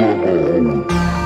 summer home.